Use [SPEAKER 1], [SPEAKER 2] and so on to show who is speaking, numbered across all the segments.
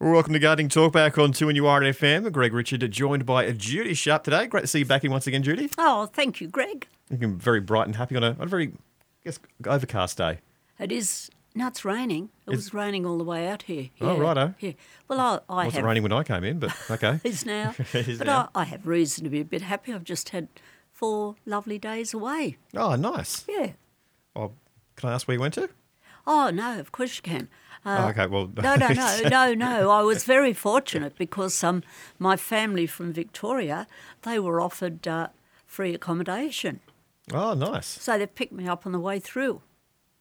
[SPEAKER 1] Welcome to Gardening Talk back on 2NURFM. Greg Richard joined by Judy Sharpe today. Great to see you back in once again, Judy.
[SPEAKER 2] Oh, thank you, Greg.
[SPEAKER 1] Looking very bright and happy on a, on a very I guess, overcast day.
[SPEAKER 2] It is. No, it's raining. It was raining all the way out here.
[SPEAKER 1] Oh,
[SPEAKER 2] Yeah,
[SPEAKER 1] righto.
[SPEAKER 2] Yeah. Well, I, I
[SPEAKER 1] It wasn't
[SPEAKER 2] have.
[SPEAKER 1] raining when I came in, but okay.
[SPEAKER 2] It's now.
[SPEAKER 1] It is
[SPEAKER 2] but
[SPEAKER 1] now.
[SPEAKER 2] I, I have reason to be a bit happy. I've just had four lovely days away.
[SPEAKER 1] oh, nice.
[SPEAKER 2] Yeah.
[SPEAKER 1] Oh, can I ask where you went to?
[SPEAKER 2] Oh no, of course you can.
[SPEAKER 1] Oh,
[SPEAKER 2] Uh,
[SPEAKER 1] okay, well.
[SPEAKER 2] no, no, no, no, no. I was very fortunate because um, my family from Victoria, they were offered uh, free accommodation,
[SPEAKER 1] Oh, nice.
[SPEAKER 2] so they picked me up on the way through.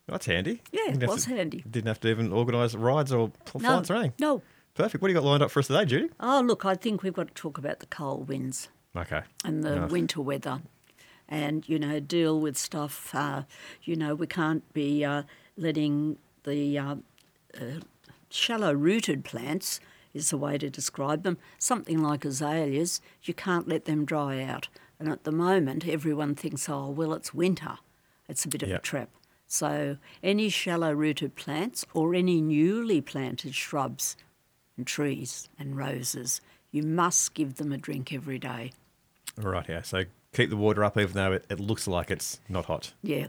[SPEAKER 1] That's handy.
[SPEAKER 2] Yeah, it was
[SPEAKER 1] to-
[SPEAKER 2] handy.
[SPEAKER 1] Didn't have to even organise rides or pl-
[SPEAKER 2] No,
[SPEAKER 1] flights or anything.
[SPEAKER 2] no.
[SPEAKER 1] Perfect. What do you got lined up for us today, Judy?
[SPEAKER 2] Oh, look, I think we've got to talk about the cold winds.
[SPEAKER 1] Okay.
[SPEAKER 2] and the
[SPEAKER 1] Nice.
[SPEAKER 2] winter weather and you know deal with stuff uh, you know we can't be uh, letting the uh, uh, shallow rooted plants is the way to describe them something like azaleas you can't let them dry out and at the moment everyone thinks oh well it's winter it's a bit of
[SPEAKER 1] Yep.
[SPEAKER 2] a trap so any shallow rooted plants or any newly planted shrubs and trees and roses you must give them a drink every day
[SPEAKER 1] All right, yeah. So keep the water up even though it, it looks like it's not hot.
[SPEAKER 2] yeah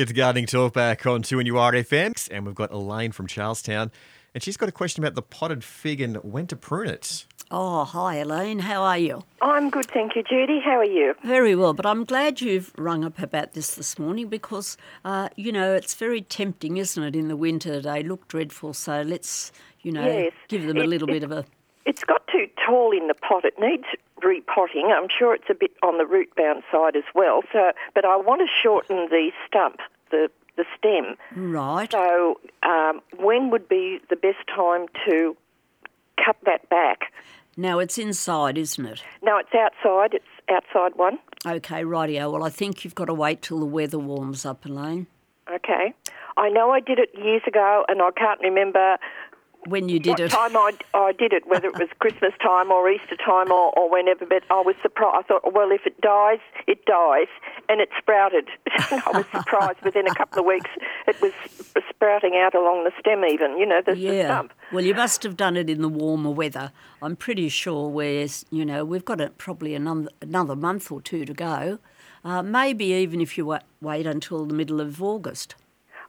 [SPEAKER 1] It's Gardening Talk back on 2NURFM. And we've got Elaine from Charlestown. And she's got a question about the potted fig and when to prune it.
[SPEAKER 2] Oh, hi, Elaine. How are you?
[SPEAKER 3] I'm good, thank you, Judy. How are you?
[SPEAKER 2] Very well, but I'm glad you've rung up about this this morning because, uh, you know, it's very tempting, isn't it, in the winter? They look dreadful, so let's, you know,
[SPEAKER 3] Yes.
[SPEAKER 2] give them a little
[SPEAKER 3] it-
[SPEAKER 2] bit of a.
[SPEAKER 3] It's got too tall in the pot. It needs repotting. I'm sure it's a bit on the root bound side as well. So, but I want to shorten the stump, the the stem.
[SPEAKER 2] Right.
[SPEAKER 3] So, um, when would be the best time to cut that back?
[SPEAKER 2] Now, it's inside, isn't it?
[SPEAKER 3] No, it's outside. It's outside one.
[SPEAKER 2] Okay, rightio. Well, I think you've got to wait till the weather warms up, Elaine.
[SPEAKER 3] Okay. I know I did it years ago, and I can't remember
[SPEAKER 2] When you did
[SPEAKER 3] what
[SPEAKER 2] it.
[SPEAKER 3] time I, I did it, whether it was Christmas time or Easter time or, or whenever, but I was surprised. I thought, well, if it dies, it dies. And it sprouted. I was surprised within a couple of weeks it was sprouting out along the stem, even, you know, the, the
[SPEAKER 2] Yeah.
[SPEAKER 3] stump.
[SPEAKER 2] Well, you must have done it in the warmer weather. I'm pretty sure. Whereas, you know, we've got a, probably another another month or two to go. Uh, maybe even if you wait until the middle of August.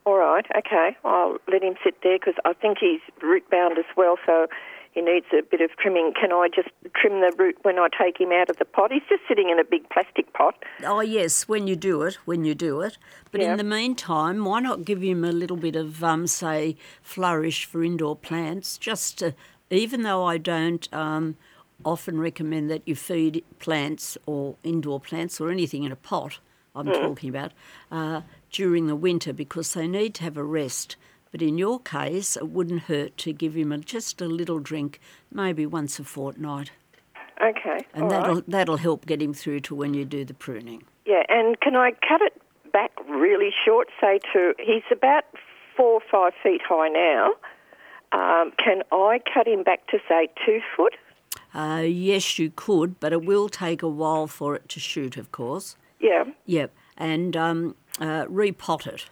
[SPEAKER 3] All right, okay. I'll let him sit there because I think he's root bound as well, so he needs a bit of trimming. Can I just trim the root when I take him out of the pot? He's just sitting in a big plastic pot.
[SPEAKER 2] Oh yes, when you do it, when you do it. But
[SPEAKER 3] Yeah.
[SPEAKER 2] in the meantime, why not give him a little bit of, um, say, flourish for indoor plants? Just to, even though I don't um, often recommend that you feed plants or indoor plants or anything in a pot. I'm talking about uh, during the winter because they need to have a rest. But in your case, it wouldn't hurt to give him a, just a little drink, maybe once a fortnight,
[SPEAKER 3] Okay.
[SPEAKER 2] and
[SPEAKER 3] all right.
[SPEAKER 2] that'll that'll help get him through to when you do the pruning.
[SPEAKER 3] Yeah, and can I cut it back really short, say to, he's about four or five feet high now. Um, can I cut him back to, say, two foot?
[SPEAKER 2] Uh, yes, you could, but it will take a while for it to shoot, of course.
[SPEAKER 3] Yeah.
[SPEAKER 2] Yep, and um, uh, repot it.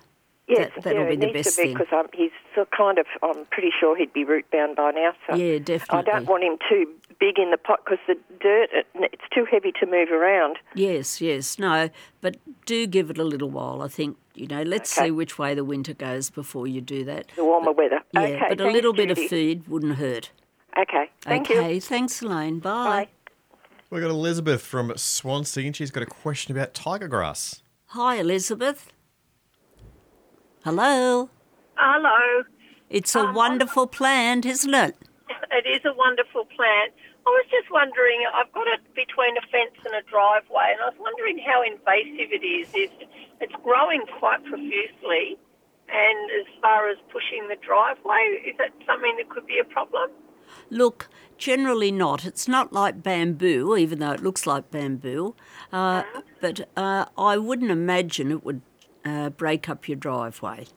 [SPEAKER 3] Yes,
[SPEAKER 2] That- that'll
[SPEAKER 3] yeah,
[SPEAKER 2] be
[SPEAKER 3] it
[SPEAKER 2] the best
[SPEAKER 3] to be
[SPEAKER 2] thing.
[SPEAKER 3] because um, he's so kind of. I'm pretty sure he'd be root bound by now. So
[SPEAKER 2] Yeah, definitely.
[SPEAKER 3] I don't want him too big in the pot because the dirt it, it's too heavy to move around.
[SPEAKER 2] Yes, yes, no, but do give it a little while. I think you know. Let's
[SPEAKER 3] Okay.
[SPEAKER 2] see which way the winter goes before you do that.
[SPEAKER 3] The warmer weather.
[SPEAKER 2] Yeah,
[SPEAKER 3] okay,
[SPEAKER 2] but a little bit of feed wouldn't hurt.
[SPEAKER 3] Okay, thank
[SPEAKER 2] okay,
[SPEAKER 3] you. Okay.
[SPEAKER 2] Thanks, Elaine. Bye.
[SPEAKER 3] Bye.
[SPEAKER 1] We've got Elizabeth from Swansea and she's got a question about tiger grass.
[SPEAKER 2] Hi, Elizabeth. Hello.
[SPEAKER 4] Hello.
[SPEAKER 2] It's a wonderful plant, isn't it?
[SPEAKER 4] It is a wonderful plant. I was just wondering, I've got it between a fence and a driveway, and I was wondering how invasive it is. It's, it's growing quite profusely, and as far as pushing the driveway, is that something that could be a problem?
[SPEAKER 2] Look, generally not. It's not like bamboo, even though it looks like bamboo. Uh, but uh, I wouldn't imagine it would uh, break up your driveway.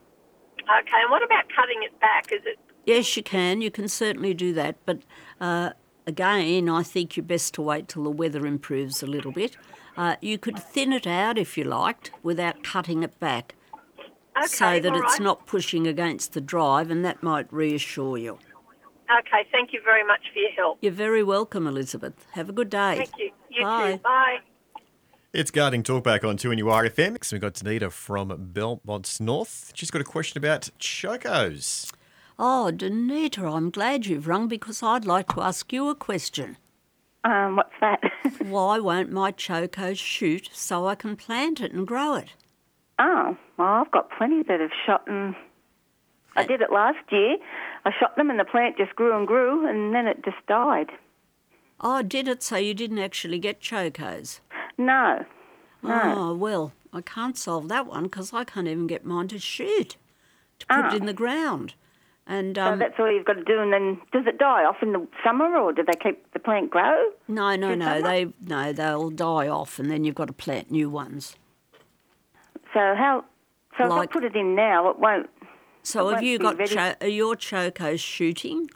[SPEAKER 4] Okay, and what about cutting it back? Is it
[SPEAKER 2] Yes, you can. You can certainly do that. But uh, again, I think you're best to wait till the weather improves a little bit. Uh, you could thin it out if you liked without cutting it back
[SPEAKER 4] okay?
[SPEAKER 2] so that
[SPEAKER 4] all
[SPEAKER 2] it's not pushing against the drive, and that might reassure you.
[SPEAKER 4] Okay, thank you very much for your help.
[SPEAKER 2] You're very welcome, Elizabeth. Have a good day.
[SPEAKER 4] Thank you. You
[SPEAKER 2] Bye.
[SPEAKER 4] too. Bye.
[SPEAKER 1] It's Gardening Talkback on 2 RFM. So we've got Danita from Belmont's North. She's got a question about chokos.
[SPEAKER 2] Oh, Danita, I'm glad you've rung because I'd like to ask you a question.
[SPEAKER 5] Um, what's that?
[SPEAKER 2] Why won't my chokos shoot so I can plant it and grow it?
[SPEAKER 5] oh, well, I've got plenty that have shot and I did it last year. I shot them and the plant just grew and grew and then it just died.
[SPEAKER 2] Oh, did it so you didn't actually get chokos?
[SPEAKER 5] No. No.
[SPEAKER 2] Oh, well, I can't solve that one because I can't even get mine to shoot, to put it
[SPEAKER 5] Ah.
[SPEAKER 2] in the ground. And
[SPEAKER 5] So
[SPEAKER 2] um,
[SPEAKER 5] that's all you've got to do and then does it die off in the summer or do they keep the plant grow?
[SPEAKER 2] no, no, no,
[SPEAKER 5] summer?
[SPEAKER 2] they no, they'll die off, and then you've got to plant new ones.
[SPEAKER 5] So how so
[SPEAKER 2] Like-
[SPEAKER 5] if I put it in now it won't
[SPEAKER 2] So
[SPEAKER 5] It
[SPEAKER 2] have
[SPEAKER 5] won't
[SPEAKER 2] you got cho- are your chokos shooting?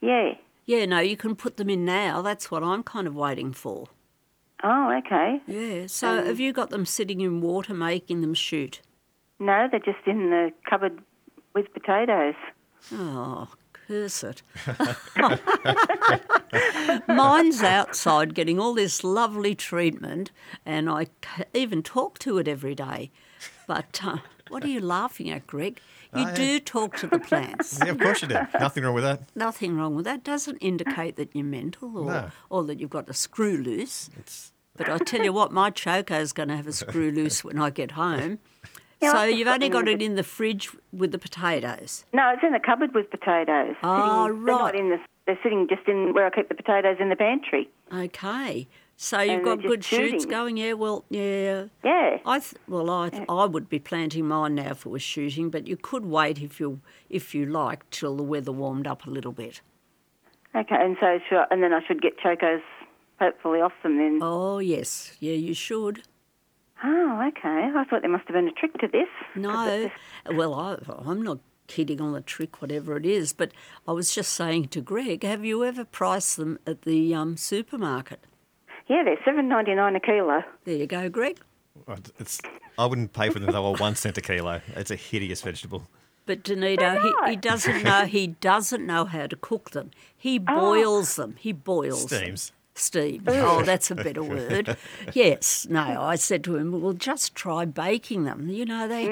[SPEAKER 5] yeah.
[SPEAKER 2] Yeah, no, you can put them in now. That's what I'm kind of waiting for.
[SPEAKER 5] Oh, okay.
[SPEAKER 2] Yeah. So
[SPEAKER 5] Um,
[SPEAKER 2] have you got them sitting in water making them shoot?
[SPEAKER 5] No, they're just in the cupboard with potatoes.
[SPEAKER 2] Oh, curse it. Mine's outside getting all this lovely treatment, and I even talk to it every day. But uh, what are you laughing at, Greg? You
[SPEAKER 1] I-
[SPEAKER 2] do talk to the plants.
[SPEAKER 1] Yeah, of course you do. Nothing wrong with that.
[SPEAKER 2] Nothing wrong with that. Doesn't indicate that you're mental or,
[SPEAKER 1] No.
[SPEAKER 2] or that you've got a screw loose. But I tell you what, my choko's going to have a screw loose when I get home.
[SPEAKER 5] Yeah,
[SPEAKER 2] so you've only got it in the fridge with the potatoes.
[SPEAKER 5] No, it's in the cupboard with potatoes.
[SPEAKER 2] Oh,
[SPEAKER 5] Sitting- They're
[SPEAKER 2] right.
[SPEAKER 5] not in the. They're sitting just in where I keep the potatoes in the pantry.
[SPEAKER 2] Okay. So you've
[SPEAKER 5] And
[SPEAKER 2] got good
[SPEAKER 5] just
[SPEAKER 2] shoots
[SPEAKER 5] shooting.
[SPEAKER 2] going, yeah. Well, yeah.
[SPEAKER 5] Yeah.
[SPEAKER 2] I th- well, I th- I would be planting mine now if it was shooting, but you could wait if you if you like till the weather warmed up a little bit.
[SPEAKER 5] Okay, and so should, and then I should get chokos hopefully off them then.
[SPEAKER 2] Oh yes, yeah, you should.
[SPEAKER 5] Oh, okay. I thought there must have been a trick to this.
[SPEAKER 2] No,
[SPEAKER 5] just-
[SPEAKER 2] well, I, I'm not kidding on the trick, whatever it is. But I was just saying to Greg, have you ever priced them at the um, supermarket?
[SPEAKER 5] yeah, they're seven ninety nine a kilo.
[SPEAKER 2] There you go, Greg.
[SPEAKER 1] It's, I wouldn't pay for them if they were one cent a kilo. It's a hideous vegetable.
[SPEAKER 2] But Danita, he, he doesn't know he doesn't know how to cook them. He boils them. He boils them.
[SPEAKER 1] Steams.
[SPEAKER 2] Steam. Oh, that's a better word. Yes. No, I said to him, well, just try baking them. You know, they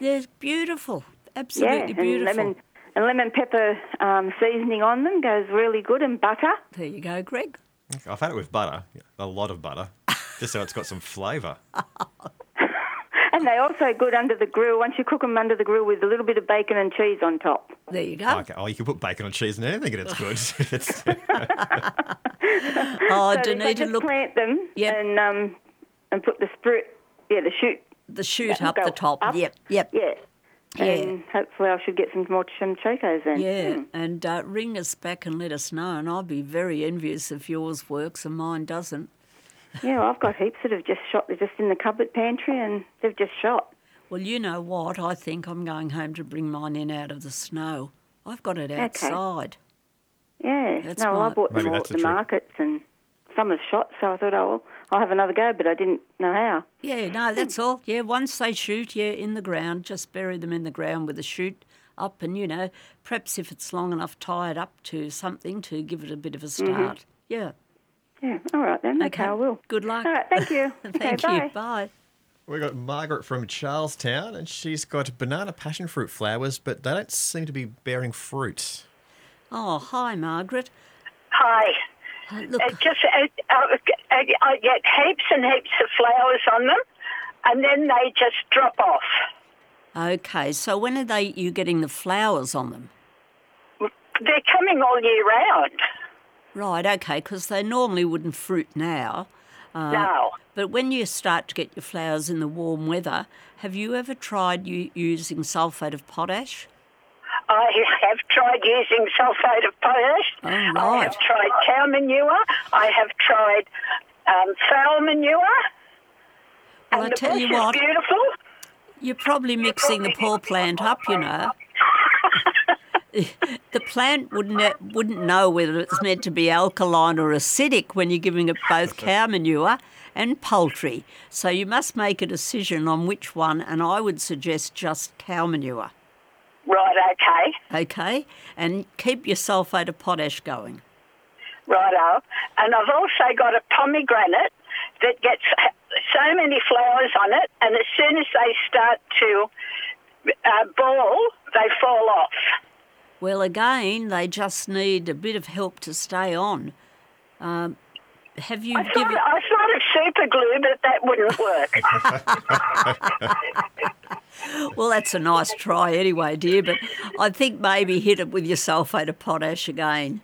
[SPEAKER 2] they're beautiful.
[SPEAKER 5] Yeah,
[SPEAKER 2] Absolutely
[SPEAKER 5] and
[SPEAKER 2] beautiful.
[SPEAKER 5] lemon and lemon pepper um, seasoning on them goes really good, and butter.
[SPEAKER 2] There you go, Greg.
[SPEAKER 1] I've had it with butter, a lot of butter, just so it's got some flavour.
[SPEAKER 5] And they're also good under the grill. Once you cook them under the grill with a little bit of bacon and cheese on top.
[SPEAKER 2] There you go.
[SPEAKER 1] Okay. Oh, you can put bacon on cheese and anything, and it's good.
[SPEAKER 2] Oh,
[SPEAKER 5] so
[SPEAKER 2] Danita,
[SPEAKER 5] just
[SPEAKER 2] look,
[SPEAKER 5] plant them
[SPEAKER 2] Yep.
[SPEAKER 5] and um, and put the spirit, yeah, the shoot,
[SPEAKER 2] the shoot up the top.
[SPEAKER 5] up.
[SPEAKER 2] Yep, yep.
[SPEAKER 5] yeah.
[SPEAKER 2] Yeah.
[SPEAKER 5] And hopefully I should get some more some chokos then.
[SPEAKER 2] Yeah,
[SPEAKER 5] Hmm.
[SPEAKER 2] and uh, ring us back and let us know, and I'll be very envious if yours works and mine doesn't.
[SPEAKER 5] Yeah, I've got heaps that have just shot. They're just in the cupboard pantry and they've just shot.
[SPEAKER 2] Well, you know what? I think I'm going home to bring mine in out of the snow. I've got it outside.
[SPEAKER 5] Yeah.
[SPEAKER 2] That's
[SPEAKER 5] no, I bought
[SPEAKER 1] Maybe
[SPEAKER 5] them all at
[SPEAKER 1] the
[SPEAKER 5] the
[SPEAKER 1] trick.
[SPEAKER 5] markets and some have shot, so I thought, oh, well, I'll have another go, but I didn't know how.
[SPEAKER 2] Yeah, no, hmm. that's all. Yeah, once they shoot, yeah, in the ground, just bury them in the ground with a shoot up, and you know, perhaps if it's long enough, tie it up to something to give it a bit of a mm-hmm. start. Yeah.
[SPEAKER 5] Yeah, all right then. Okay, I will.
[SPEAKER 2] Good luck.
[SPEAKER 5] All right, thank you. okay,
[SPEAKER 2] Thank
[SPEAKER 5] bye.
[SPEAKER 2] you. Bye.
[SPEAKER 1] We've got Margaret from Charlestown, and she's got banana passion fruit flowers, but they don't seem to be bearing fruit.
[SPEAKER 2] Oh, hi, Margaret.
[SPEAKER 4] Hi.
[SPEAKER 2] Uh, look,
[SPEAKER 4] It just it, uh, I I get heaps and heaps of flowers on them, and then they just drop off.
[SPEAKER 2] okay. So when are they? You getting the flowers on them?
[SPEAKER 4] They're coming all year round.
[SPEAKER 2] Right. Okay. Because they normally wouldn't fruit now. Uh,
[SPEAKER 4] No.
[SPEAKER 2] But when you start to get your flowers in the warm weather, have you ever tried u- using sulphate of potash?
[SPEAKER 4] I have tried using sulphate of potash.
[SPEAKER 2] Oh,
[SPEAKER 4] I have tried cow manure. I have tried um, fowl manure.
[SPEAKER 2] Well,
[SPEAKER 4] and
[SPEAKER 2] I
[SPEAKER 4] the
[SPEAKER 2] tell
[SPEAKER 4] bush
[SPEAKER 2] you what,
[SPEAKER 4] beautiful.
[SPEAKER 2] you're probably mixing the poor plant up. You know. The plant wouldn't wouldn't know whether it's meant to be alkaline or acidic when you're giving it both cow manure and poultry. So you must make a decision on which one, and I would suggest just cow manure.
[SPEAKER 6] Right, okay.
[SPEAKER 2] Okay, and keep your sulphate of potash going.
[SPEAKER 6] Righto. And I've also got a pomegranate that gets so many flowers on it, and as soon as they start to uh, ball, they fall off.
[SPEAKER 2] Well, again, they just need a bit of help to stay on. Um, have you
[SPEAKER 6] I thought,
[SPEAKER 2] given?
[SPEAKER 6] I thought of super glue, but that wouldn't work.
[SPEAKER 2] Well, that's a nice try anyway, dear. But I think maybe hit it with your sulphate of potash again.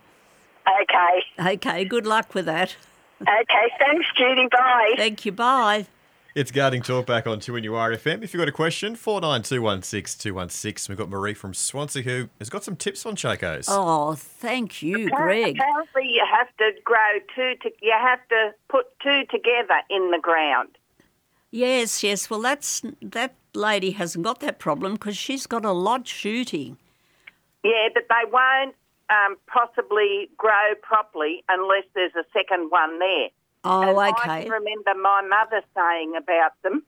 [SPEAKER 6] okay.
[SPEAKER 2] Okay, good luck with that.
[SPEAKER 6] Okay, thanks, Judy. Bye.
[SPEAKER 2] Thank you. Bye.
[SPEAKER 1] It's Gardening Talk back on 2NURFM. If you've got a question, 49216216. We've got Marie from Swansea who has got some tips on chokos.
[SPEAKER 2] Oh, thank you, Greg.
[SPEAKER 7] Apparently, you have to grow two. To, you have to put two together in the ground.
[SPEAKER 2] Yes, yes. Well, that's that lady hasn't got that problem because she's got a lot shooting.
[SPEAKER 7] Yeah, but they won't um, possibly grow properly unless there's a second one there.
[SPEAKER 2] Oh,
[SPEAKER 7] And I
[SPEAKER 2] okay.
[SPEAKER 7] can remember my mother saying about them.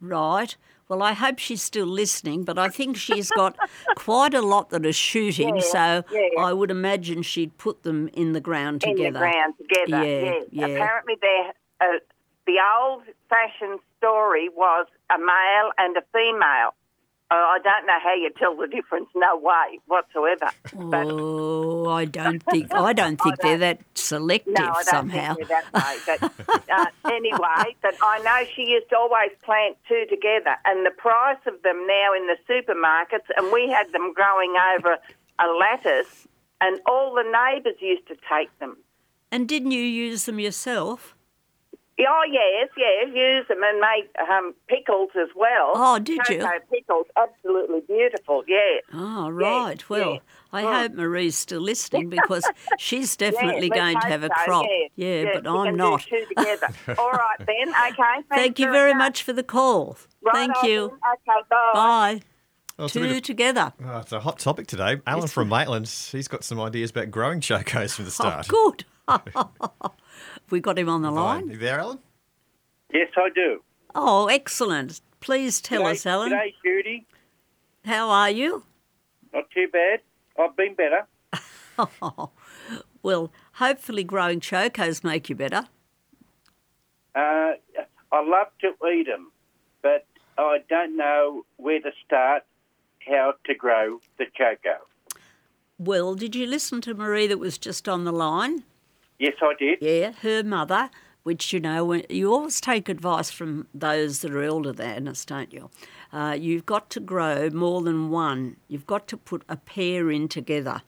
[SPEAKER 2] Right. Well, I hope she's still listening, but I think she's got quite a lot that are shooting,
[SPEAKER 7] Yeah,
[SPEAKER 2] so
[SPEAKER 7] yeah.
[SPEAKER 2] I would imagine she'd put them in the ground together.
[SPEAKER 7] in the ground together.
[SPEAKER 2] Yeah, yeah.
[SPEAKER 7] Apparently, uh, the old-fashioned story was a male and a female. Uh, I don't know how you tell the difference. No way whatsoever. But
[SPEAKER 2] Oh, I don't think I don't think they're that selective
[SPEAKER 7] no, I don't
[SPEAKER 2] somehow.
[SPEAKER 7] think they're that way. But uh, anyway, but I know she used to always plant two together, and the price of them now in the supermarkets, and we had them growing over a lattice, and all the neighbours used to take them.
[SPEAKER 2] And didn't you use them yourself?
[SPEAKER 7] Oh yes, yes, use them and make um, pickles as well.
[SPEAKER 2] Oh, did you?
[SPEAKER 7] Pickles, absolutely beautiful. Yeah.
[SPEAKER 2] Oh, right. well,
[SPEAKER 7] yeah.
[SPEAKER 2] I
[SPEAKER 7] Oh.
[SPEAKER 2] hope Marie's still listening because she's definitely
[SPEAKER 7] yeah,
[SPEAKER 2] going to have a
[SPEAKER 7] hope so,
[SPEAKER 2] crop.
[SPEAKER 7] Yeah,
[SPEAKER 2] but I'm not.
[SPEAKER 7] two together. All right then. Okay.
[SPEAKER 2] Thank you very much for the call.
[SPEAKER 7] Right
[SPEAKER 2] Thank
[SPEAKER 7] on
[SPEAKER 2] you.
[SPEAKER 7] Okay. Bye.
[SPEAKER 2] Bye.
[SPEAKER 1] Oh, it's, a bit
[SPEAKER 2] Two
[SPEAKER 1] of-
[SPEAKER 2] together.
[SPEAKER 1] oh, it's a hot topic today. Alan from Maitland, he's got some ideas about growing chokos from the
[SPEAKER 2] Oh,
[SPEAKER 1] start.
[SPEAKER 2] good. we got him on the line.
[SPEAKER 1] You there, Alan?
[SPEAKER 8] Yes, I do.
[SPEAKER 2] Oh, excellent. Please tell
[SPEAKER 8] G'day-
[SPEAKER 2] us, Alan.
[SPEAKER 8] G'day, Judy.
[SPEAKER 2] How are you?
[SPEAKER 8] Not too bad. I've been better.
[SPEAKER 2] Well, hopefully growing chokos make you better.
[SPEAKER 8] Uh, I love to eat them, but I don't know where to start how to grow the choko.
[SPEAKER 2] Well, did you listen to Marie that was just on the line?
[SPEAKER 8] Yes, I did.
[SPEAKER 2] Yeah, her mother, which you know, you always take advice from those that are elder than us, don't you? Uh, you've got to grow more than one. You've got to put a pair in together.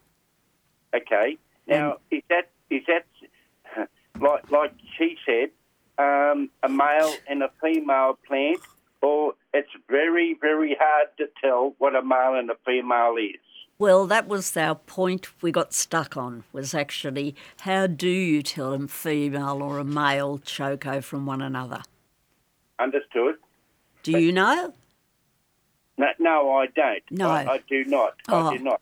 [SPEAKER 8] Okay. Now, is that is that like like she said, um, a male and a female plant, or it's very very hard to tell what a male and a female is?
[SPEAKER 2] Well, that was our point we got stuck on, was actually how do you tell a female or a male choko from one another?
[SPEAKER 8] Understood?
[SPEAKER 2] Do you know?
[SPEAKER 8] No, no, I don't.
[SPEAKER 2] No.
[SPEAKER 8] I, I do not.
[SPEAKER 2] Oh.
[SPEAKER 8] I do not.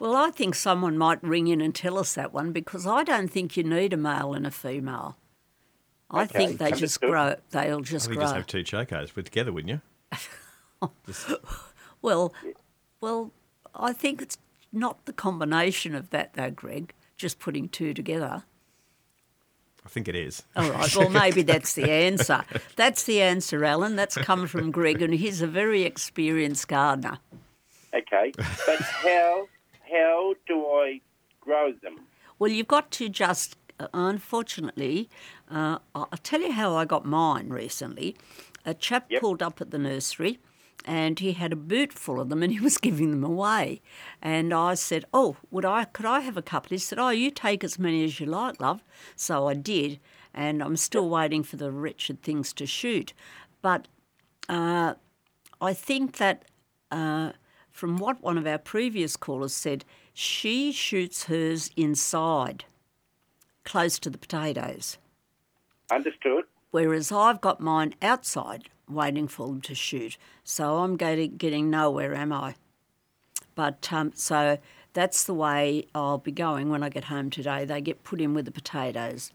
[SPEAKER 2] Well, I think someone might ring in and tell us that one because I don't think you need a male and a female. I
[SPEAKER 8] Okay,
[SPEAKER 2] think they just grow. They'll just
[SPEAKER 1] I think
[SPEAKER 2] grow.
[SPEAKER 1] just have two chokos put together, wouldn't you? Just-
[SPEAKER 2] Well, well, I think it's not the combination of that though, Greg. Just putting two together.
[SPEAKER 1] I think it is.
[SPEAKER 2] All right. Well, maybe that's the answer. That's the answer, Alan. That's come from Greg, and he's a very experienced gardener.
[SPEAKER 8] Okay, but how how do I grow them?
[SPEAKER 2] Well, you've got to just, uh, unfortunately, uh, I'll tell you how I got mine recently. A chap
[SPEAKER 8] Yep.
[SPEAKER 2] pulled up at the nursery and he had a boot full of them and he was giving them away. And I said, Oh, would I could I have a couple? He said, Oh, you take as many as you like, love. So I did, and I'm still waiting for the wretched things to shoot. But uh, I think that uh, from what one of our previous callers said, she shoots hers inside, close to the potatoes,
[SPEAKER 8] Understood?
[SPEAKER 2] whereas I've got mine outside waiting for them to shoot. So I'm getting, getting nowhere, am I? But um, so that's the way I'll be going when I get home today. They get put in with the potatoes.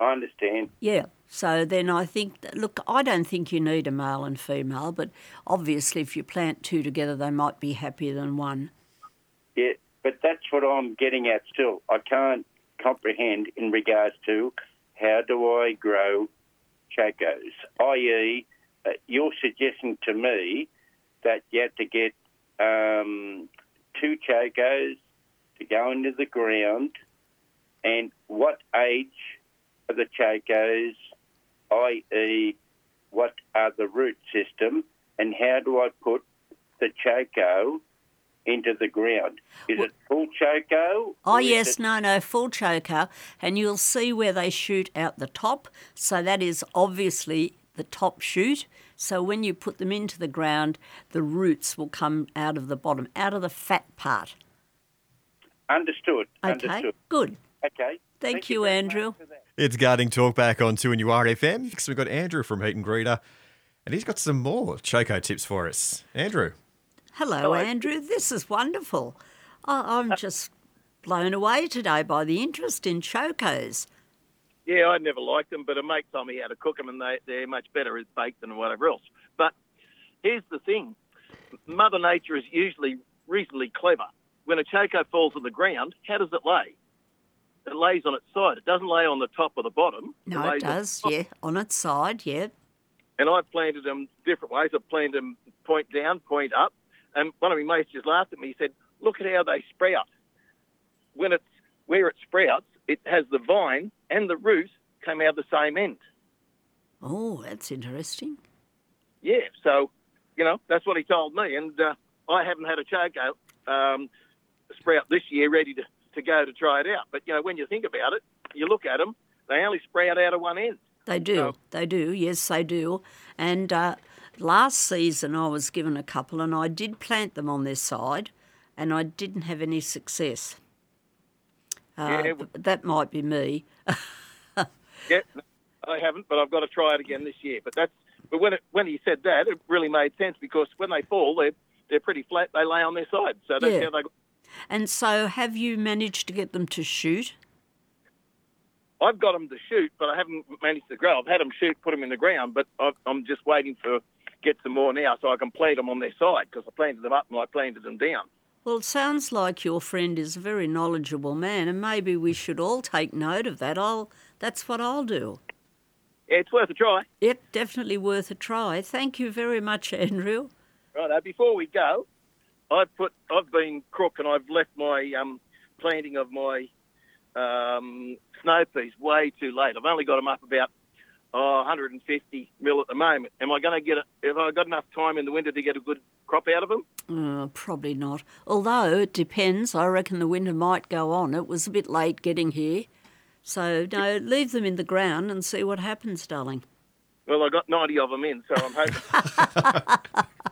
[SPEAKER 8] I understand.
[SPEAKER 2] Yeah. So then I think, that, look, I don't think you need a male and female, but obviously if you plant two together, they might be happier than one.
[SPEAKER 8] Yeah, but that's what I'm getting at still. I can't comprehend in regards to how do I grow chokos, i.e., you're suggesting to me that you have to get um, two chokos to go into the ground, and what age are the chokos, i.e., what are the root system, and how do I put the choko into the ground? Is it full choko?
[SPEAKER 2] Oh, yes,
[SPEAKER 8] it-
[SPEAKER 2] no, no, full choko. And you'll see where they shoot out the top. So that is obviously the top shoot. So when you put them into the ground, the roots will come out of the bottom, out of the fat part.
[SPEAKER 8] Understood.
[SPEAKER 2] Okay,
[SPEAKER 8] Understood.
[SPEAKER 2] good.
[SPEAKER 8] Okay.
[SPEAKER 2] Thank, you, Andrew.
[SPEAKER 8] much for that.
[SPEAKER 1] It's Gardening Talk back on 2NURFM. Because we've got Andrew from Heddon Greta, and he's got some more Choko tips for us. Andrew.
[SPEAKER 2] Hello, Andrew. This is wonderful. I'm just blown away today by the interest in chokos.
[SPEAKER 9] Yeah, I never liked them, but a mate told me how to cook them, and they, they're much better as baked than whatever else. But here's the thing Mother Nature is usually reasonably clever. When a choko falls on the ground, how does it lay? It lays on its side. It doesn't lay on the top or the bottom.
[SPEAKER 2] No,
[SPEAKER 9] lays
[SPEAKER 2] it does,
[SPEAKER 9] top.
[SPEAKER 2] yeah, on its side, yeah.
[SPEAKER 9] And I've planted them different ways. I've planted them point down, point up. And one of my mates just laughed at me. He said, "Look at how they sprout. When it's where it sprouts, it has the vine and the root come out the same end.
[SPEAKER 2] Oh, that's interesting.
[SPEAKER 9] Yeah, so you know that's what he told me, and uh, I haven't had a choko um, sprout this year ready to, to go to try it out. But you know, when you think about it, you look at them; they only sprout out of one end.
[SPEAKER 2] They do.
[SPEAKER 9] No.
[SPEAKER 2] They do. Yes, they do. And uh, last season I was given a couple and I did plant them on their side and I didn't have any success. Uh,
[SPEAKER 9] Yeah,
[SPEAKER 2] that might be me.
[SPEAKER 9] Yeah, I haven't, but I've got to try it again this year. But that's but when it, when he said that, it really made sense because when they fall, they're they're pretty flat. They lay on their side, so that's
[SPEAKER 2] Yeah.
[SPEAKER 9] how they.
[SPEAKER 2] And so have you managed to get them to shoot?
[SPEAKER 9] I've got them to shoot, but I haven't managed to grow. I've had them shoot, put them in the ground, but I've, I'm just waiting for get some more now so I can plant them on their side because I planted them up and I planted them down.
[SPEAKER 2] Well, it sounds like your friend is a very knowledgeable man, and maybe we should all take note of that. I'll, that's what I'll do.
[SPEAKER 9] Yeah, it's worth a try.
[SPEAKER 2] Yep, definitely worth a try. Thank you very much, Andrew.
[SPEAKER 9] Righto. Before we go, I've put I've been crook and I've left my um, planting of my um, snow peas way too late. I've only got them up about oh, 150 mil at the moment. Am I going to get it? Have I got enough time in the winter to get a good crop out of them?
[SPEAKER 2] Uh, probably not. Although it depends. I reckon the winter might go on. It was a bit late getting here. So, no, leave them in the ground and see what happens, darling.
[SPEAKER 9] Well, I got 90 of them in, so I'm hoping.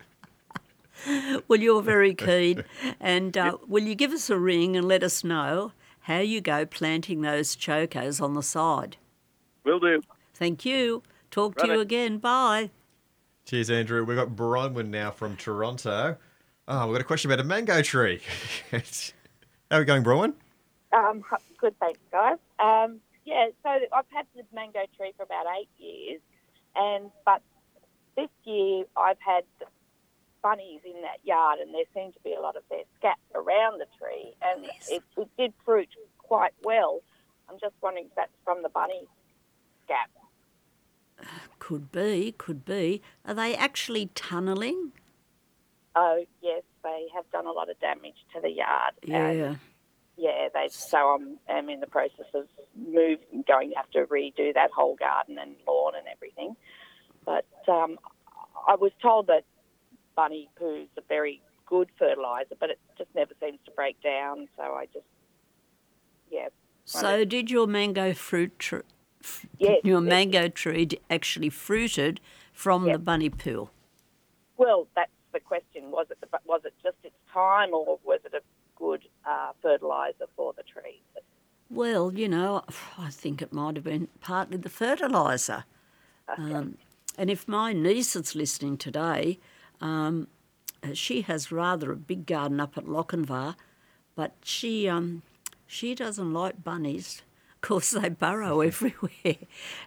[SPEAKER 2] Well, you're very keen. And uh, will you give us a ring and let us know how you go planting those chokos on the side?
[SPEAKER 9] Will do.
[SPEAKER 2] Thank you. Talk to you
[SPEAKER 9] Righto.
[SPEAKER 2] again. Bye.
[SPEAKER 1] Cheers, Andrew. We've got Bronwyn now from Toronto. Oh, we've got a question about a mango tree. How are we going, Bronwyn?
[SPEAKER 10] Um, good, thanks, guys. Um, yeah, so I've had the mango tree for about eight years, and but this year I've had bunnies in that yard, and there seemed to be a lot of their scat around the tree, and it, it did fruit quite well. I'm just wondering if that's from the bunny scat.
[SPEAKER 2] Could be, could be. Are they actually tunnelling?
[SPEAKER 10] Oh, yes, they have done a lot of damage to the yard.
[SPEAKER 2] Yeah.
[SPEAKER 10] yeah, they. So I'm, I'm in the process of moving, going to have to redo that whole garden and lawn and everything. But um, I was told that bunny poo's a very good fertilizer, but it just never seems to break down. So I just, yeah.
[SPEAKER 2] So, did your mango fruit tr- f-
[SPEAKER 10] Yes,
[SPEAKER 2] your
[SPEAKER 10] yes.
[SPEAKER 2] mango tree actually fruited from
[SPEAKER 10] Yes.
[SPEAKER 2] the bunny poo?
[SPEAKER 10] Well, that's the question. Was it the, was it just its time, or was it a good uh, fertilizer for the tree?
[SPEAKER 2] Well, you know, I think it might have been partly the fertiliser. Um, and if my niece is listening today, um, she has rather a big garden up at Lochinvar, but she um, she doesn't like bunnies. Of course, they burrow everywhere.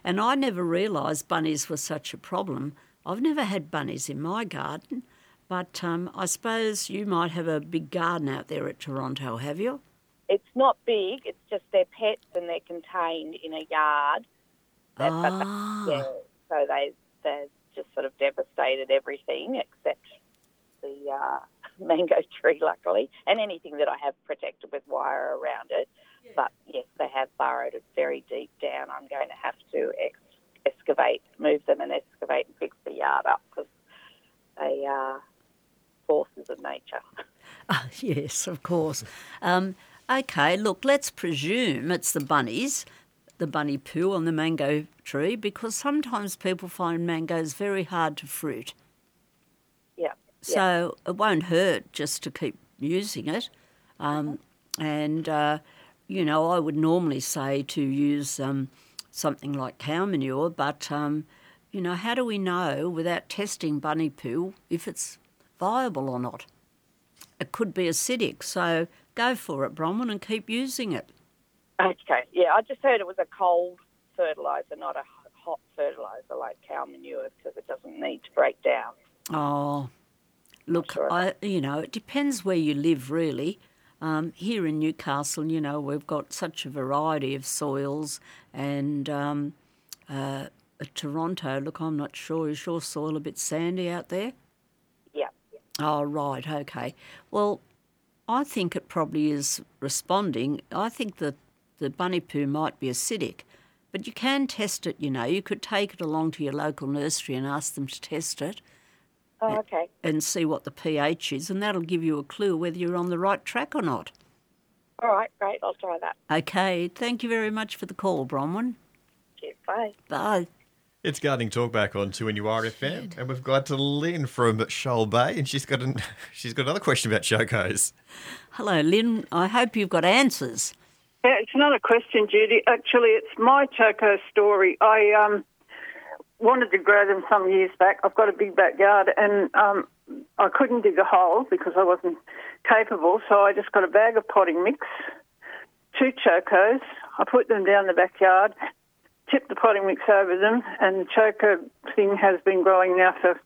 [SPEAKER 2] And I never realised bunnies were such a problem. I've never had bunnies in my garden, but um, I suppose you might have a big garden out there at Toronto, have you?
[SPEAKER 10] It's not big. It's just they're pets and they're contained in a yard. That- but they-
[SPEAKER 2] Ah.
[SPEAKER 10] yeah, so they they've just sort of devastated everything except the uh, mango tree, luckily, and anything that I have protected with wire around it. But yes, they have burrowed it very deep down. I'm going to have to ex- excavate, move them, and excavate and fix the yard up because they are forces of nature.
[SPEAKER 2] Ah, yes, of course. Um, okay, look, let's presume it's the bunnies, the bunny poo on the mango tree, because sometimes people find mangoes very hard to fruit.
[SPEAKER 10] Yeah.
[SPEAKER 2] So it won't hurt just to keep using it. Um, and, uh, you know, I would normally say to use um, something like cow manure, but, um, you know, how do we know without testing bunny poo if it's viable or not? It could be acidic, so go for it, Bronwyn, and keep using it.
[SPEAKER 10] Okay, yeah, I just heard it was a cold fertiliser, not a hot fertiliser like cow manure, because it doesn't need to break down.
[SPEAKER 2] Oh, look, I you know it depends where you live, really. Um, here in Newcastle, you know, we've got such a variety of soils, and um, uh, at Toronto, look, I'm not sure. Is your soil a bit sandy out there?
[SPEAKER 10] Yeah.
[SPEAKER 2] Oh, right, okay. Well, I think it probably is responding. I think that the bunny poo might be acidic, but you can test it, you know. You could take it along to your local nursery and ask them to test it
[SPEAKER 10] Oh, okay.
[SPEAKER 2] and see what the pH is, and that'll give you a clue whether you're on the right track or not.
[SPEAKER 10] All right, great. I'll try that.
[SPEAKER 2] Okay, thank you very much for the call, Bronwyn.
[SPEAKER 10] Cheers. Bye.
[SPEAKER 2] Bye.
[SPEAKER 1] It's Gardening Talk back on 2NURFM, and we've got to Lynn from Shoal Bay, and she's got an, she's got another question about chokos.
[SPEAKER 2] Hello, Lynn. I hope you've got answers.
[SPEAKER 11] Yeah, it's not a question, Judy. Actually, it's my choko story. I um, wanted to grow them some years back. I've got a big backyard, and um, I couldn't dig a hole because I wasn't capable. So I just got a bag of potting mix, two chokos. I put them down the backyard, tipped the potting mix over them, and the choko thing has been growing now for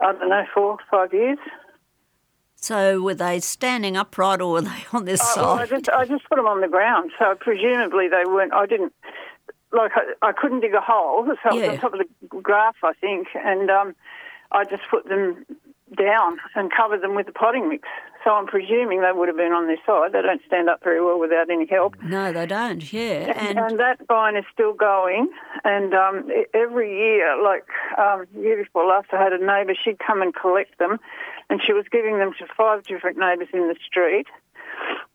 [SPEAKER 11] I don't know four, five years.
[SPEAKER 2] So, were they standing upright or were they on their
[SPEAKER 11] Oh, well, I
[SPEAKER 2] side?
[SPEAKER 11] just I just put them on the ground, so presumably they weren't. I didn't like I, I couldn't dig a hole, so it was on top of the grass, I think, and um, I just put them down and covered them with the potting mix. So I'm presuming they would have been on this side. They don't stand up very well without any help.
[SPEAKER 2] No, they don't. Yeah,
[SPEAKER 11] And,
[SPEAKER 2] and
[SPEAKER 11] that vine is still going. And um, every year, like um, year before last, I had a neighbour. She'd come and collect them, and she was giving them to five different neighbours in the street.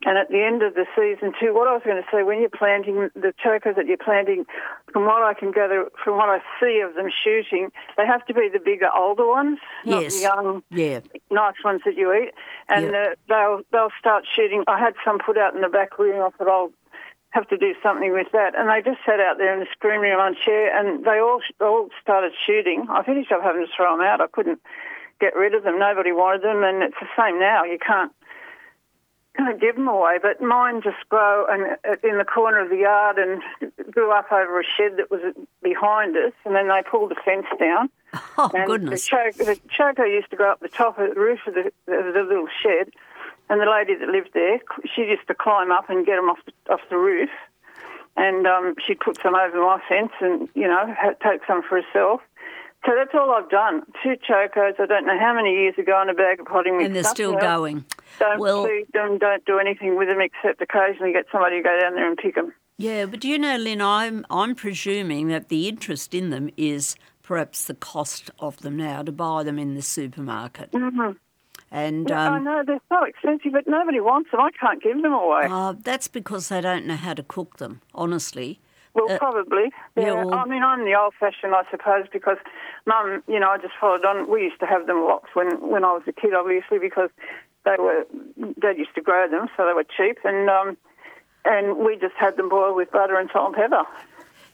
[SPEAKER 11] And at the end of the season, too, what I was going to say, when you're planting the chokos that you're planting, from what I can gather, from what I see of them shooting, they have to be the bigger, older ones, not
[SPEAKER 2] yes,
[SPEAKER 11] the young
[SPEAKER 2] yeah.
[SPEAKER 11] nice ones that you eat, and
[SPEAKER 2] Yeah.
[SPEAKER 11] uh, they'll they'll start shooting. I had some put out in the back room. I thought I'll have to do something with that, and they just sat out there in the screen room on chair, and they all all started shooting. I finished up having to throw them out. I couldn't get rid of them. Nobody wanted them, and it's the same now. You can't can't give them away, but mine just grow and uh, in the corner of the yard and grew up over a shed that was behind us, and then they pulled the fence down.
[SPEAKER 2] Oh,
[SPEAKER 11] and
[SPEAKER 2] goodness.
[SPEAKER 11] The, choko, the choko used to go up the top of the roof of the, the, the little shed, and the lady that lived there, she used to climb up and get them off the, off the roof, and um, she'd put some over my fence and, you know, take some for herself. So that's all I've done. Two chokos, I don't know how many years ago, and a bag of potting mix.
[SPEAKER 2] And they're still going.
[SPEAKER 11] Don't
[SPEAKER 2] Well-
[SPEAKER 11] feed them, don't do anything with them except occasionally get somebody to go down there and pick them.
[SPEAKER 2] Yeah, but do you know, Lynn, I'm I'm presuming that the interest in them is perhaps the cost of them now to buy them in the supermarket.
[SPEAKER 11] Mm-hmm.
[SPEAKER 2] And
[SPEAKER 11] I
[SPEAKER 2] um,
[SPEAKER 11] know they're so expensive, but nobody wants them. I can't give them away.
[SPEAKER 2] uh, that's because they don't know how to cook them, honestly.
[SPEAKER 11] Well,
[SPEAKER 2] Uh,
[SPEAKER 11] probably.
[SPEAKER 2] yeah,
[SPEAKER 11] Yeah. I mean, I'm the old-fashioned, I suppose, because Mum, you know, I just followed on. We used to have them lots when when I was a kid, obviously, because they were Dad used to grow them, so they were cheap, and um, and we just had them boiled with butter and salt and pepper.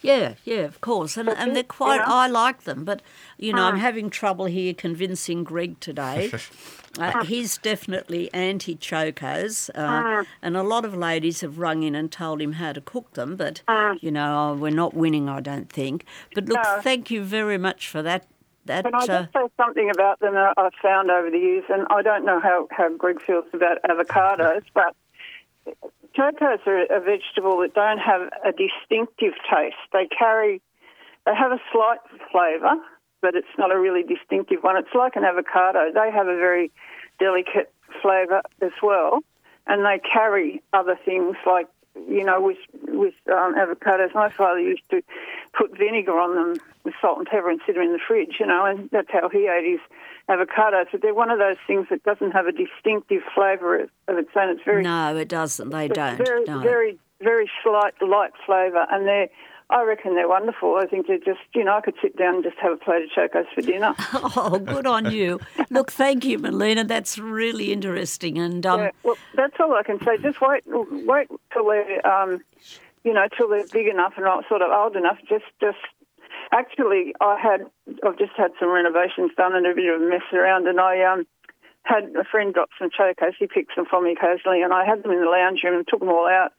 [SPEAKER 2] Yeah, yeah, of course, and and they're quite. I like them, but you know, I'm having trouble here convincing Greg today. Uh, he's definitely anti chokos, uh, and a lot of ladies have rung in and told him how to cook them, but you know, oh, we're not winning, I don't think. But look,
[SPEAKER 11] No.
[SPEAKER 2] thank you very much for that. That
[SPEAKER 11] Can I
[SPEAKER 2] uh,
[SPEAKER 11] just say something about them that I've found over the years, and I don't know how, how Greg feels about avocados, but chokos are a vegetable that don't have a distinctive taste. They carry, they have a slight flavour, but it's not a really distinctive one. It's like an avocado. They have a very delicate flavour as well, and they carry other things like, you know, with with um, avocados. My father used to put vinegar on them with salt and pepper and sit them in the fridge, you know, and that's how he ate his avocados. But they're one of those things that doesn't have a distinctive flavour of of its own. It's very
[SPEAKER 2] no, it doesn't. They don't.
[SPEAKER 11] Very,
[SPEAKER 2] no.
[SPEAKER 11] very, very slight, light flavour, and they're. I reckon they're wonderful. I think they're just, you know, I could sit down and just have a plate of chokos for dinner.
[SPEAKER 2] Oh, good on you. Look, thank you, Melina. That's really interesting. And um,
[SPEAKER 11] yeah, well, that's all I can say. Just wait, wait till they're, um, you know, till they're big enough and sort of old enough. Just, just. Actually, I had, I've just had some renovations done and a bit of a mess around, and I um, had a friend drop some chokos. He picks them for me occasionally, and I had them in the lounge room and took them all out.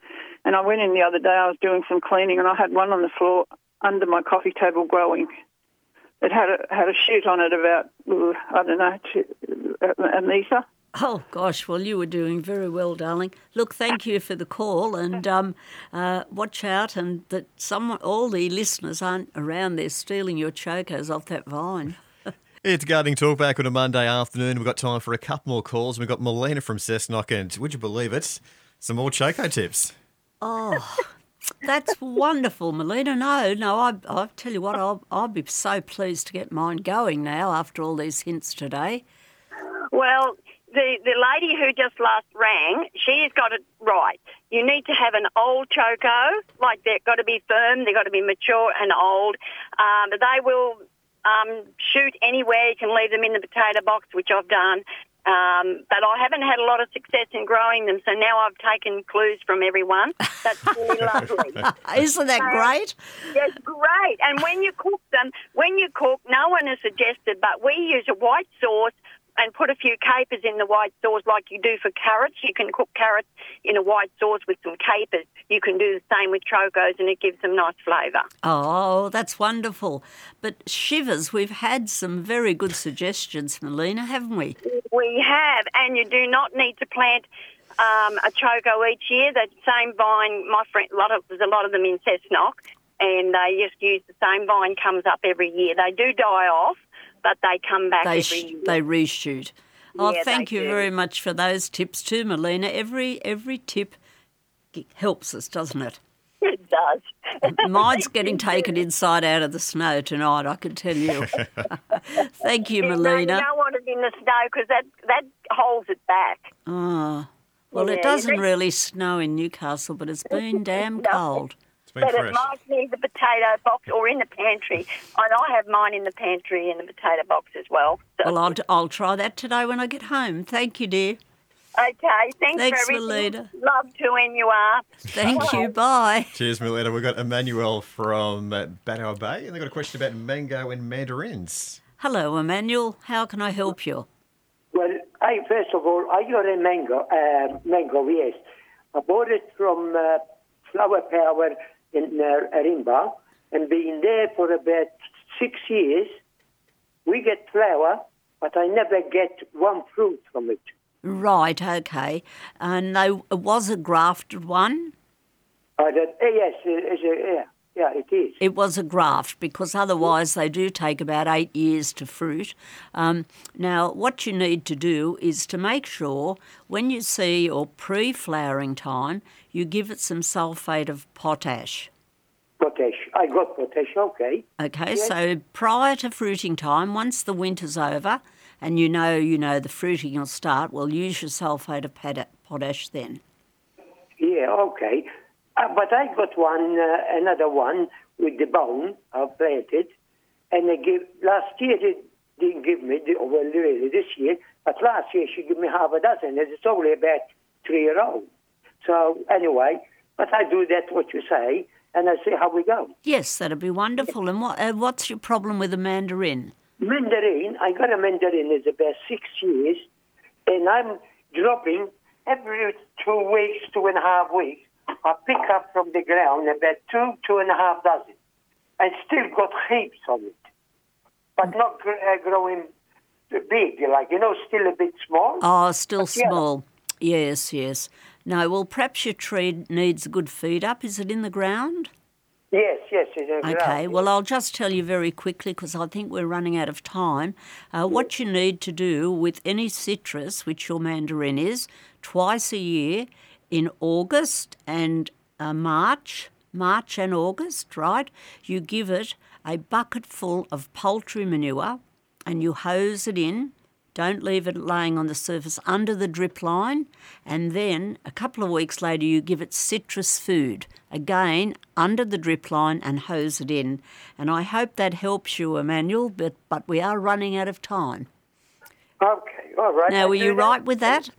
[SPEAKER 11] And I went in the other day. I was doing some cleaning, and I had one on the floor under my coffee table growing. It had a had a shoot on it about I don't know two, a metre.
[SPEAKER 2] Oh gosh, well you were doing very well, darling. Look, thank you for the call, and um, uh, watch out, and that someone, all the listeners aren't around there stealing your chokos off that vine.
[SPEAKER 1] It's Gardening Talk back on a Monday afternoon. We've got time for a couple more calls. We've got Melina from Cessnock, and would you believe it? Some more choko tips.
[SPEAKER 2] Oh, that's wonderful, Melina. No, no, I, I tell you what, I'll, I'll be so pleased to get mine going now after all these hints today.
[SPEAKER 12] Well, the, the lady who just last rang, she's got it right. You need to have an old choko, like they've got to be firm, they've got to be mature and old. Um, they will um, shoot anywhere. You can leave them in the potato box, which I've done. Um, but I haven't had a lot of success in growing them, so now I've taken clues from everyone. That's really lovely.
[SPEAKER 2] Isn't that great?
[SPEAKER 12] Yes, great. And when you cook them, when you cook, no one has suggested, but we use a white sauce and put a few capers in the white sauce like you do for carrots. You can cook carrots in a white sauce with some capers. You can do the same with chokos and it gives them nice flavour.
[SPEAKER 2] Oh, that's wonderful. But shivers, we've had some very good suggestions, Melina, haven't we?
[SPEAKER 12] We have, and you do not need to plant um, a choko each year. That same vine, my friend, a lot of, there's a lot of them in Cessnock, and they just use the same vine comes up every year. They do die off, but they come back
[SPEAKER 2] They,
[SPEAKER 12] every
[SPEAKER 2] sh-
[SPEAKER 12] year.
[SPEAKER 2] they reshoot. Oh,
[SPEAKER 12] Yeah,
[SPEAKER 2] thank you
[SPEAKER 12] do.
[SPEAKER 2] very much for those tips too, Melina. Every every tip helps us, doesn't it?
[SPEAKER 12] It does.
[SPEAKER 2] Mine's getting taken inside out of the snow tonight, I can tell you. Thank you,
[SPEAKER 12] No, you
[SPEAKER 2] Melina.
[SPEAKER 12] don't want it in the snow because that, that holds it back.
[SPEAKER 2] Oh, well,
[SPEAKER 12] Yeah,
[SPEAKER 2] it doesn't really snow in Newcastle, but it's been damn cold.
[SPEAKER 12] But it might be the potato box or in the pantry. And I have mine in the pantry in the potato box as well. So,
[SPEAKER 2] Well, I'll, I'll try that today when I get home. Thank you, dear.
[SPEAKER 12] okay, thanks,
[SPEAKER 2] Thanks,
[SPEAKER 12] for everything.
[SPEAKER 2] Melina.
[SPEAKER 12] Love to when you are.
[SPEAKER 2] Thank you. Bye.
[SPEAKER 1] Cheers, Melina. We've got Emmanuel from uh, Bannow Bay, and they've got a question about mango and mandarins.
[SPEAKER 2] Hello, Emmanuel. How can I help you?
[SPEAKER 13] Well, I first of all, I got a mango, uh, mango, yes. I bought it from uh, Flower Power in uh, Rimba, and been there for about six years. We get flower, but I never get one fruit from it.
[SPEAKER 2] Right, okay. And was a grafted one?
[SPEAKER 13] Uh, uh, yes, it's a, yeah, yeah, it is.
[SPEAKER 2] It was a graft because otherwise they do take about eight years to fruit. Um, now, what you need to do is to make sure when you see your pre flowering time, you give it some sulphate of potash.
[SPEAKER 13] Potash. I got potash, okay.
[SPEAKER 2] Okay,
[SPEAKER 13] Yes.
[SPEAKER 2] so prior to fruiting time, once the winter's over and you know you know the fruiting will start, well, use your sulphate of potash then.
[SPEAKER 13] Yeah, okay. Uh, but I got one, uh, another one with the bone. I planted, and they give last year they didn't give me. The, well, really this year, but last year she gave me half a dozen. and It's only about three year old. So anyway, But I do that what you say, and I see how we go.
[SPEAKER 2] Yes, that'd be wonderful. And what, uh, what's your problem with the mandarin?
[SPEAKER 13] Mandarin, I got a mandarin is about six years, and I'm dropping every two weeks, two and a half weeks. I pick up from the ground about two, two and a half dozen, and still got heaps on it, but not gr- uh, growing big, like you know, still a bit small.
[SPEAKER 2] Oh, still
[SPEAKER 13] But yeah.
[SPEAKER 2] small. Yes, yes. No, well, perhaps your tree needs a good feed up. Is it in the ground?
[SPEAKER 13] Yes, yes, it's
[SPEAKER 2] Okay,
[SPEAKER 13] ground.
[SPEAKER 2] well, I'll just tell you very quickly because I think we're running out of time. Uh, what you need to do with any citrus, which your mandarin is, twice a year in August and uh, March, March and August, right? You give it a bucket full of poultry manure and you hose it in. Don't leave it laying on the surface under the drip line. And then a couple of weeks later, you give it citrus food again under the drip line and hose it in. And I hope that helps you, Emmanuel, but, but we are running out of time.
[SPEAKER 13] Okay, all right.
[SPEAKER 2] Now,
[SPEAKER 13] I
[SPEAKER 2] were you
[SPEAKER 13] that.
[SPEAKER 2] right with that?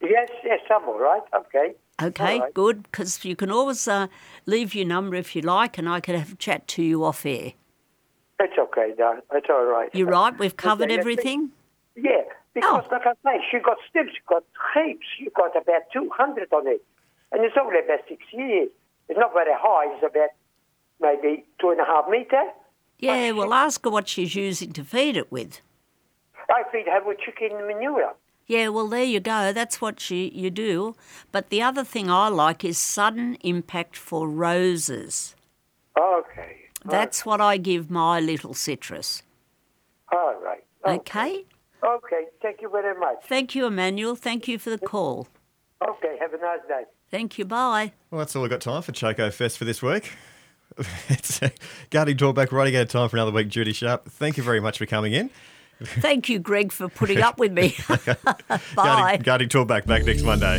[SPEAKER 13] Yes, yes, I'm all right. Okay.
[SPEAKER 2] Okay,
[SPEAKER 13] right.
[SPEAKER 2] good, because you can always uh, leave your number if you like, and I can have a chat to you off air.
[SPEAKER 13] It's okay, Dan. It's all right.
[SPEAKER 2] You're right, we've covered
[SPEAKER 13] Okay,
[SPEAKER 2] everything.
[SPEAKER 13] Yeah, because
[SPEAKER 2] Oh.
[SPEAKER 13] like I say, she got still, she got heaps. She got about 200 on it. And it's only about six years. It's not very high. It's about maybe two and a half metre.
[SPEAKER 2] Yeah, well, ask her what she's using to feed it with.
[SPEAKER 13] I feed her with chicken manure.
[SPEAKER 2] Yeah, well, there you go. That's what she, you do. But the other thing I like is sudden impact for roses.
[SPEAKER 13] Okay.
[SPEAKER 2] That's what I give my little citrus.
[SPEAKER 13] All right.
[SPEAKER 2] Okay?
[SPEAKER 13] Okay, thank you very much.
[SPEAKER 2] Thank you, Emmanuel. Thank you for the call.
[SPEAKER 13] Okay, have a nice day.
[SPEAKER 2] Thank you. Bye.
[SPEAKER 1] Well, that's all we've got time for Choko Fest for this week. it's uh, a Garden Talkback running out of time for another week, Judy Sharpe. Thank you very much for coming in.
[SPEAKER 2] Thank you, Greg, for putting up with me. Bye.
[SPEAKER 1] Garden, Garden Talkback back next Monday.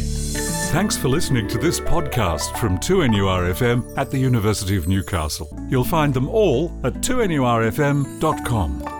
[SPEAKER 14] Thanks for listening to this podcast from 2NURFM at the University of Newcastle. You'll find them all at 2NURFM.com.